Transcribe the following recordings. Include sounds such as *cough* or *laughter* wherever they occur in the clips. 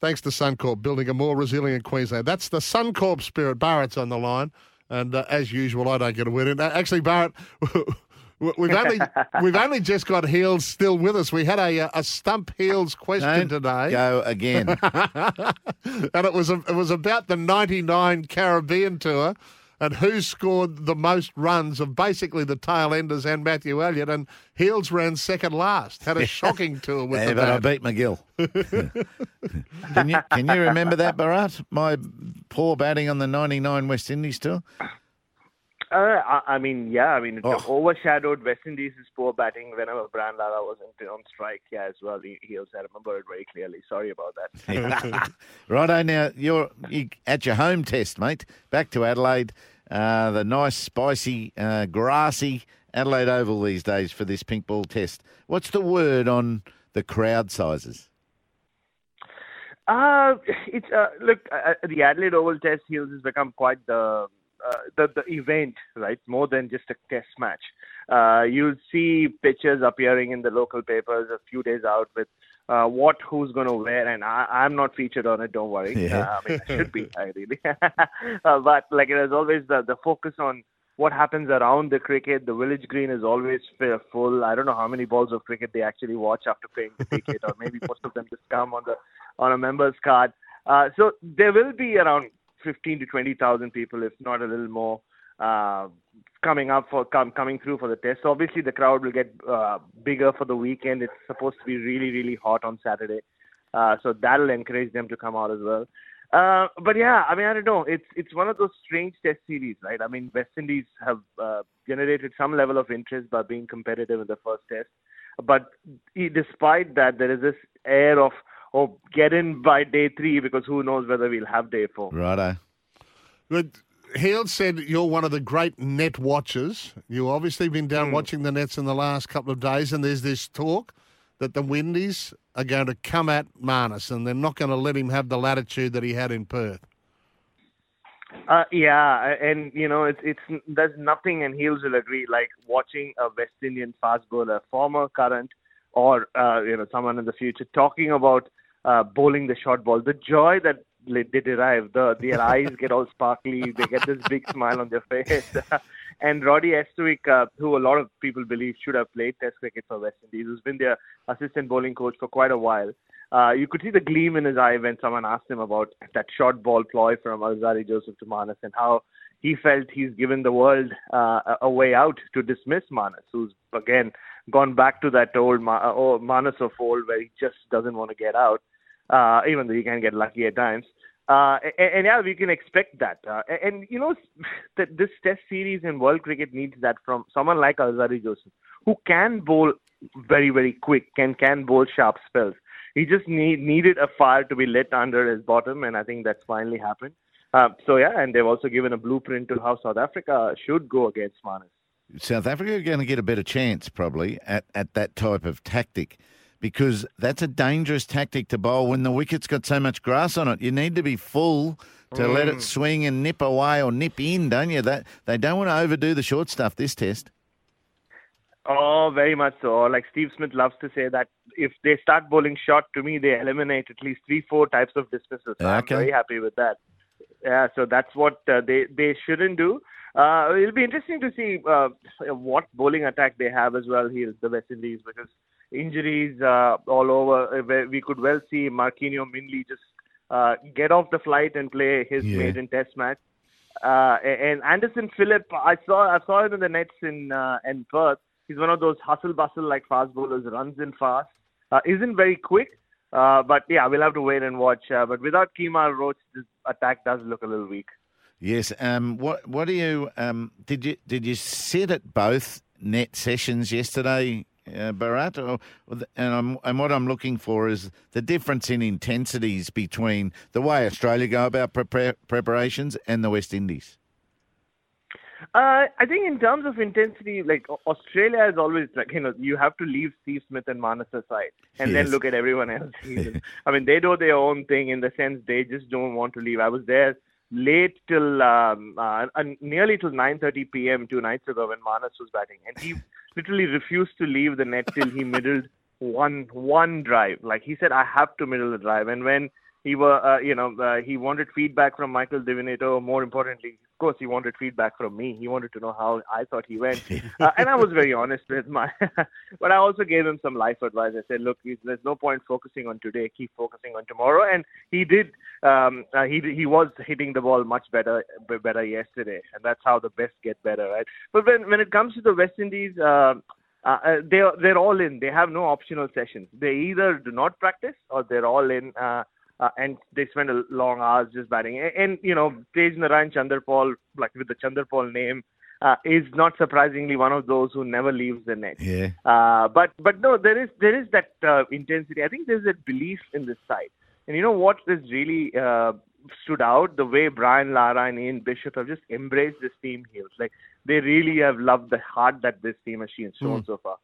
thanks to Suncorp, building a more resilient Queensland. That's the Suncorp spirit. Barrett's on the line. And uh, as usual, I don't get a win in. Actually, Barrett, *laughs* we've only *laughs* we've only just got Heals still with us. We had a a stump Heals question Don't today, Go again. *laughs* and it was a, it was about the '99 Caribbean tour. And who scored the most runs of basically the tail enders and Matthew Elliott? And Heals ran second last. Had a *laughs* shocking tour with Yeah, the but I beat MacGill. *laughs* can you can you remember that, Bharat? My poor batting on the '99 West Indies tour. Uh, I, I mean, yeah, I mean, it Oh. overshadowed West Indies' poor batting whenever Brian Lara was in, on strike. Yeah, as well. He, he also I remember it very clearly. Sorry about that. *laughs* Righto, now you're you, at your home test, mate. Back to Adelaide. Uh, the nice, spicy, uh, grassy Adelaide Oval these days for this pink ball test. What's the word on the crowd sizes? Uh, it's uh, look uh, the Adelaide Oval Test Hills has become quite the uh, the the event, right? More than just a test match. Uh, you'll see pictures appearing in the local papers a few days out with uh, what who's going to wear, and I, I'm not featured on it. Don't worry. Yeah. Uh, I mean, I should be. I really. *laughs* uh, but like it is always the the focus on what happens around the cricket. The village green is always full. I don't know how many balls of cricket they actually watch after paying the ticket, or maybe most of them just come on the on a member's card. Uh, so there will be around 15 to 20,000 people, if not a little more, uh, coming up for com- coming through for the test. So obviously the crowd will get uh, bigger for the weekend. It's supposed to be really really hot on Saturday, uh, so that'll encourage them to come out as well. Uh, but yeah, I mean, I don't know. It's it's one of those strange test series, right? I mean, West Indies have uh, generated some level of interest by being competitive in the first test, but despite that, there is this air of oh, get in by day three because who knows whether we'll have day four. Righto. But Heald said you're one of the great net watchers. You've obviously been down watching the nets in the last couple of days, and there's this talk that the Windies are going to come at Marnus and they're not going to let him have the latitude that he had in Perth. Uh, yeah, and you know, it's it's there's nothing, and Heals will agree, like watching a West Indian fast bowler, former, current, or uh, you know, someone in the future talking about uh, bowling the short ball. The joy that they derive, the their *laughs* eyes get all sparkly, they get this big smile on their face. *laughs* and Roddy Estwick, uh, who a lot of people believe should have played Test cricket for West Indies, who's been their assistant bowling coach for quite a while. Uh, you could see the gleam in his eye when someone asked him about that short ball ploy from Alzarri Joseph to Marnus and how he felt he's given the world uh, a- a way out to dismiss Marnus, who's again gone back to that old Ma- uh, old Marnus of old where he just doesn't want to get out, uh, even though he can get lucky at times. Uh, and, and yeah, we can expect that. Uh, and, and you know, *laughs* that this Test series in World cricket needs that from someone like Alzarri Joseph, who can bowl very, very quick, can can bowl sharp spells. He just need, needed a fire to be lit under his bottom, and I think that's finally happened. Uh, so yeah, and they've also given a blueprint to how South Africa should go against Marnus. South Africa are going to get a better chance probably at, at that type of tactic because that's a dangerous tactic to bowl when the wicket's got so much grass on it. You need to be full to let it swing and nip away or nip in, don't you? That they don't want to overdo the short stuff this test. Oh, very much so. Like Steve Smith loves to say that if they start bowling short, to me, they eliminate at least three, four types of dismissals. So I'm Okay. very happy with that. Yeah, so that's what uh, they they shouldn't do. Uh, it'll be interesting to see uh, what bowling attack they have as well here, the West Indies, because injuries uh, all over. Uh, We could well see Marquino Mindley just uh, get off the flight and play his Yeah. maiden Test match. Uh, and Anderson Phillip, I saw I saw him in the nets in uh, in Perth. He's one of those hustle bustle like fast bowlers, runs in fast, uh, isn't very quick. Uh, but yeah, we'll have to wait and watch. Uh, but without Kemar Roach, this attack does look a little weak. Yes. Um. What What do you um? Did you Did you sit at both net sessions yesterday, uh, Bharat? Or, and I'm, and what I'm looking for is the difference in intensities between the way Australia go about prepar- preparations and the West Indies. Uh, I think in terms of intensity, like Australia is always like you know you have to leave Steve Smith and Marnus aside and then look at everyone else. *laughs* I mean, they do their own thing in the sense they just don't want to leave. I was there late till um, uh, nearly till 9:30 p.m. two nights ago when Marnus was batting, and he *laughs* literally refused to leave the net till he middled one one drive. Like he said, I have to middle the drive, and when He were, uh, you know, uh, he wanted feedback from Michael Di Venuto. More importantly, of course, he wanted feedback from me. He wanted to know how I thought he went, *laughs* uh, and I was very honest with my. *laughs* but I also gave him some life advice. I said, look, there's no point focusing on today. Keep focusing on tomorrow. And he did. Um, uh, he he was hitting the ball much better better yesterday, and that's how the best get better, right? But when when it comes to the West Indies. Uh, uh, they they're all in. They have no optional sessions. They either do not practice or they're all in. Uh, uh, and they spend a long hours just batting. And, and you know, Tagenarine Chanderpaul, like with the Chanderpaul name, uh, is not surprisingly one of those who never leaves the net. Yeah. Uh, but but no, there is there is that uh, intensity. I think there's a belief in this side. And you know what is really uh, stood out? The way Brian Lara and Ian Bishop have just embraced this team here. Like they really have loved the heart that this team has shown mm. so far.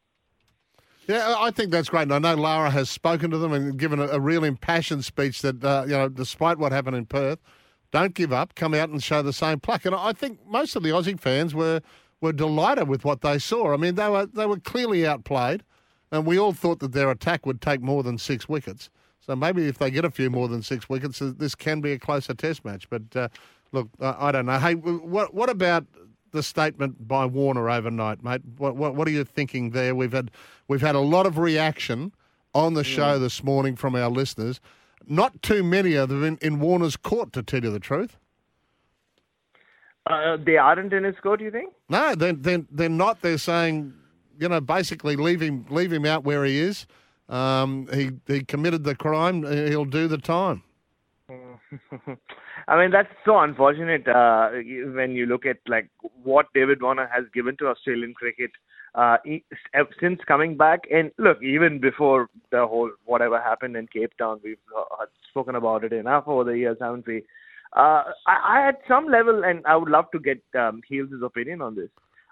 Yeah, I think that's great. And I know Lara has spoken to them and given a, a real impassioned speech that, uh, you know, despite what happened in Perth, don't give up, come out and show the same pluck. And I think most of the Aussie fans were were delighted with what they saw. I mean, they were they were clearly outplayed, and we all thought that their attack would take more than six wickets. So maybe if they get a few more than six wickets, this can be a closer Test match. But uh, look, I, I don't know. Hey, what what about the statement by Warner overnight, mate? What, what, what are you thinking there? We've had we've had a lot of reaction on the show this morning from our listeners. Not too many of them in, in Warner's court, to tell you the truth. Uh, they aren't in his court, you think? No, they're, they're, they're not. They're saying, you know, basically leave him leave him out where he is. Um, he he committed the crime. He'll do the time. *laughs* I mean, that's so unfortunate uh, when you look at like what David Warner has given to Australian cricket uh, since coming back. And look, even before the whole whatever happened in Cape Town, we've uh, spoken about it enough over the years, haven't we? Uh, I, I, at some level, and I would love to get um, Heals' opinion on this.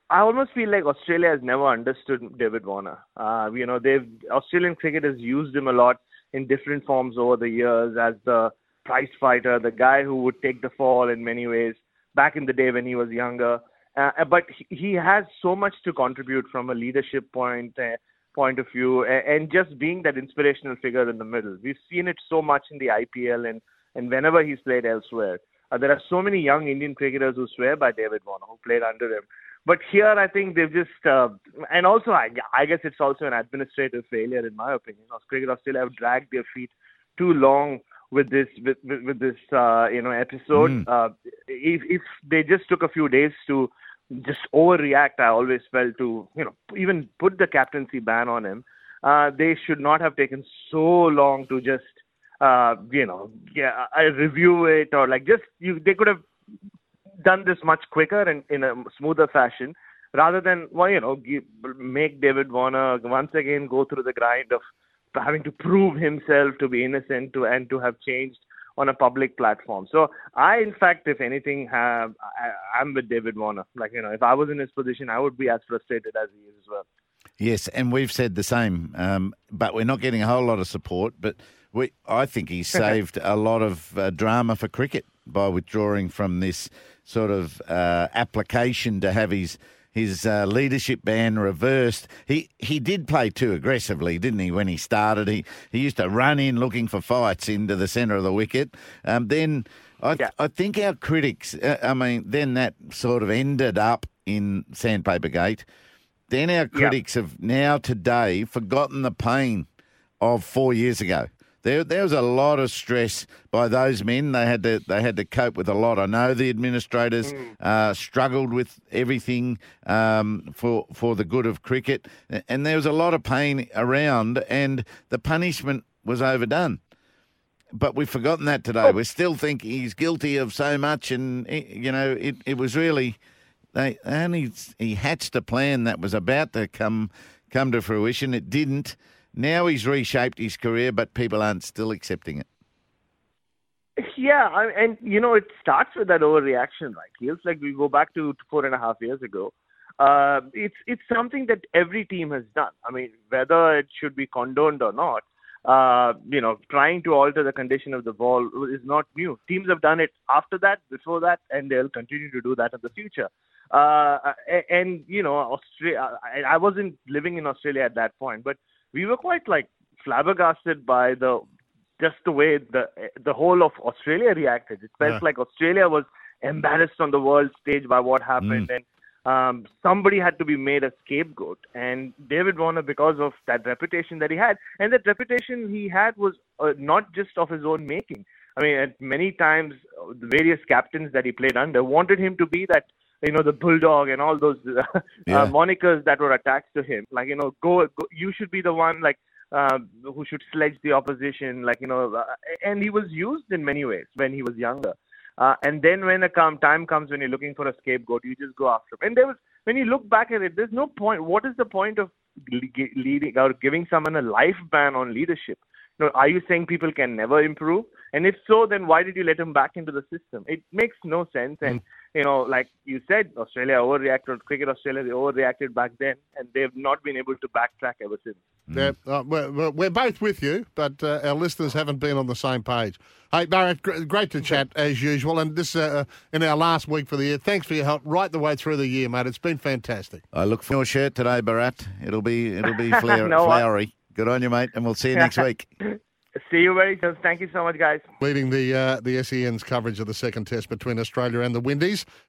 I almost feel like Australia has never understood David Warner. Uh, you know, they've Australian cricket has used him a lot in different forms over the years as the prize fighter, the guy who would take the fall in many ways back in the day when he was younger. Uh, but he has so much to contribute from a leadership point uh, point of view, and just being that inspirational figure in the middle. We've seen it so much in the IPL and and whenever he's played elsewhere. Uh, there are so many young Indian cricketers who swear by David Warner, who played under him. But here, I think they've just, uh, and also, I, I guess it's also an administrative failure, in my opinion. Cricket Australia have dragged their feet too long with this with, with, with this uh, you know episode. Mm. Uh, if if they just took a few days to just overreact, I always felt to you know even put the captaincy ban on him. Uh, they should not have taken so long to just uh, you know yeah, I review it or like just you they could have done this much quicker and in a smoother fashion rather than well you know give, make David Warner once again go through the grind of having to prove himself to be innocent to and to have changed on a public platform. So I, in fact, if anything, have I, I'm with David Warner. Like you know, if I was in his position, I would be as frustrated as he is as well. Yes, and we've said the same, um, but we're not getting a whole lot of support. But we, I think he *laughs* saved a lot of uh, drama for cricket by withdrawing from this sort of uh, application to have his his uh, leadership ban reversed. He he did play too aggressively, didn't he? When he started, he he used to run in looking for fights into the centre of the wicket. Um, then I yeah. I think our critics, uh, I mean, then that sort of ended up in Sandpaper Gate. Then our critics yeah. have now today forgotten the pain of four years ago there there was a lot of stress by those men. They had to they had to cope with a lot. I know the administrators mm. uh, struggled with everything um, for for the good of cricket, and there was a lot of pain around, and the punishment was overdone. But we've forgotten that today. Oh. We still think he's guilty of so much, and you know it, it was really they only he hatched a plan that was about to come come to fruition. It didn't. Now he's reshaped his career, but people aren't still accepting it. Yeah, and you know it starts with that overreaction, right? Feels like we go back to four and a half years ago. Uh, it's it's something that every team has done. I mean, whether it should be condoned or not, uh, you know, trying to alter the condition of the ball is not new. Teams have done it after that, before that, and they'll continue to do that in the future. Uh, and, you know, Australia. I, I wasn't living in Australia at that point, but we were quite like flabbergasted by the just the way the the whole of Australia reacted. It felt Yeah. like Australia was embarrassed on the world stage by what happened, and um, somebody had to be made a scapegoat. And David Warner, because of that reputation that he had, and that reputation he had was uh, not just of his own making. I mean, at many times, uh, the various captains that he played under wanted him to be that, you know, the bulldog and all those *laughs* uh, Yeah. uh, monikers that were attached to him. Like, you know, go, go you should be the one, like, uh, who should sledge the opposition, like, you know, uh, and he was used in many ways when he was younger. Uh, and then when a come, time comes when you're looking for a scapegoat, you just go after him. And there was, when you look back at it, there's no point. What is the point of leading or giving someone a life ban on leadership? You know, are you saying people can never improve? And if so, then why did you let him back into the system? It makes no sense. And you know, like you said, Australia overreacted. Cricket Australia they overreacted back then, and they've not been able to backtrack ever since. Yeah, uh, we're, we're- we're both with you, but uh, our listeners haven't been on the same page. Hey, Barrett, gr- great to chat as usual. And this uh, in our last week for the year. Thanks for your help right the way through the year, mate. It's been fantastic. I look for your shirt today, Bharat. It'll be it'll be *laughs* flower, No, I- flowery. Good on you, mate, and we'll see you *laughs* next week. See you very soon. Thank you so much, guys. Leading the uh, the SEN's coverage of the second test between Australia and the Windies.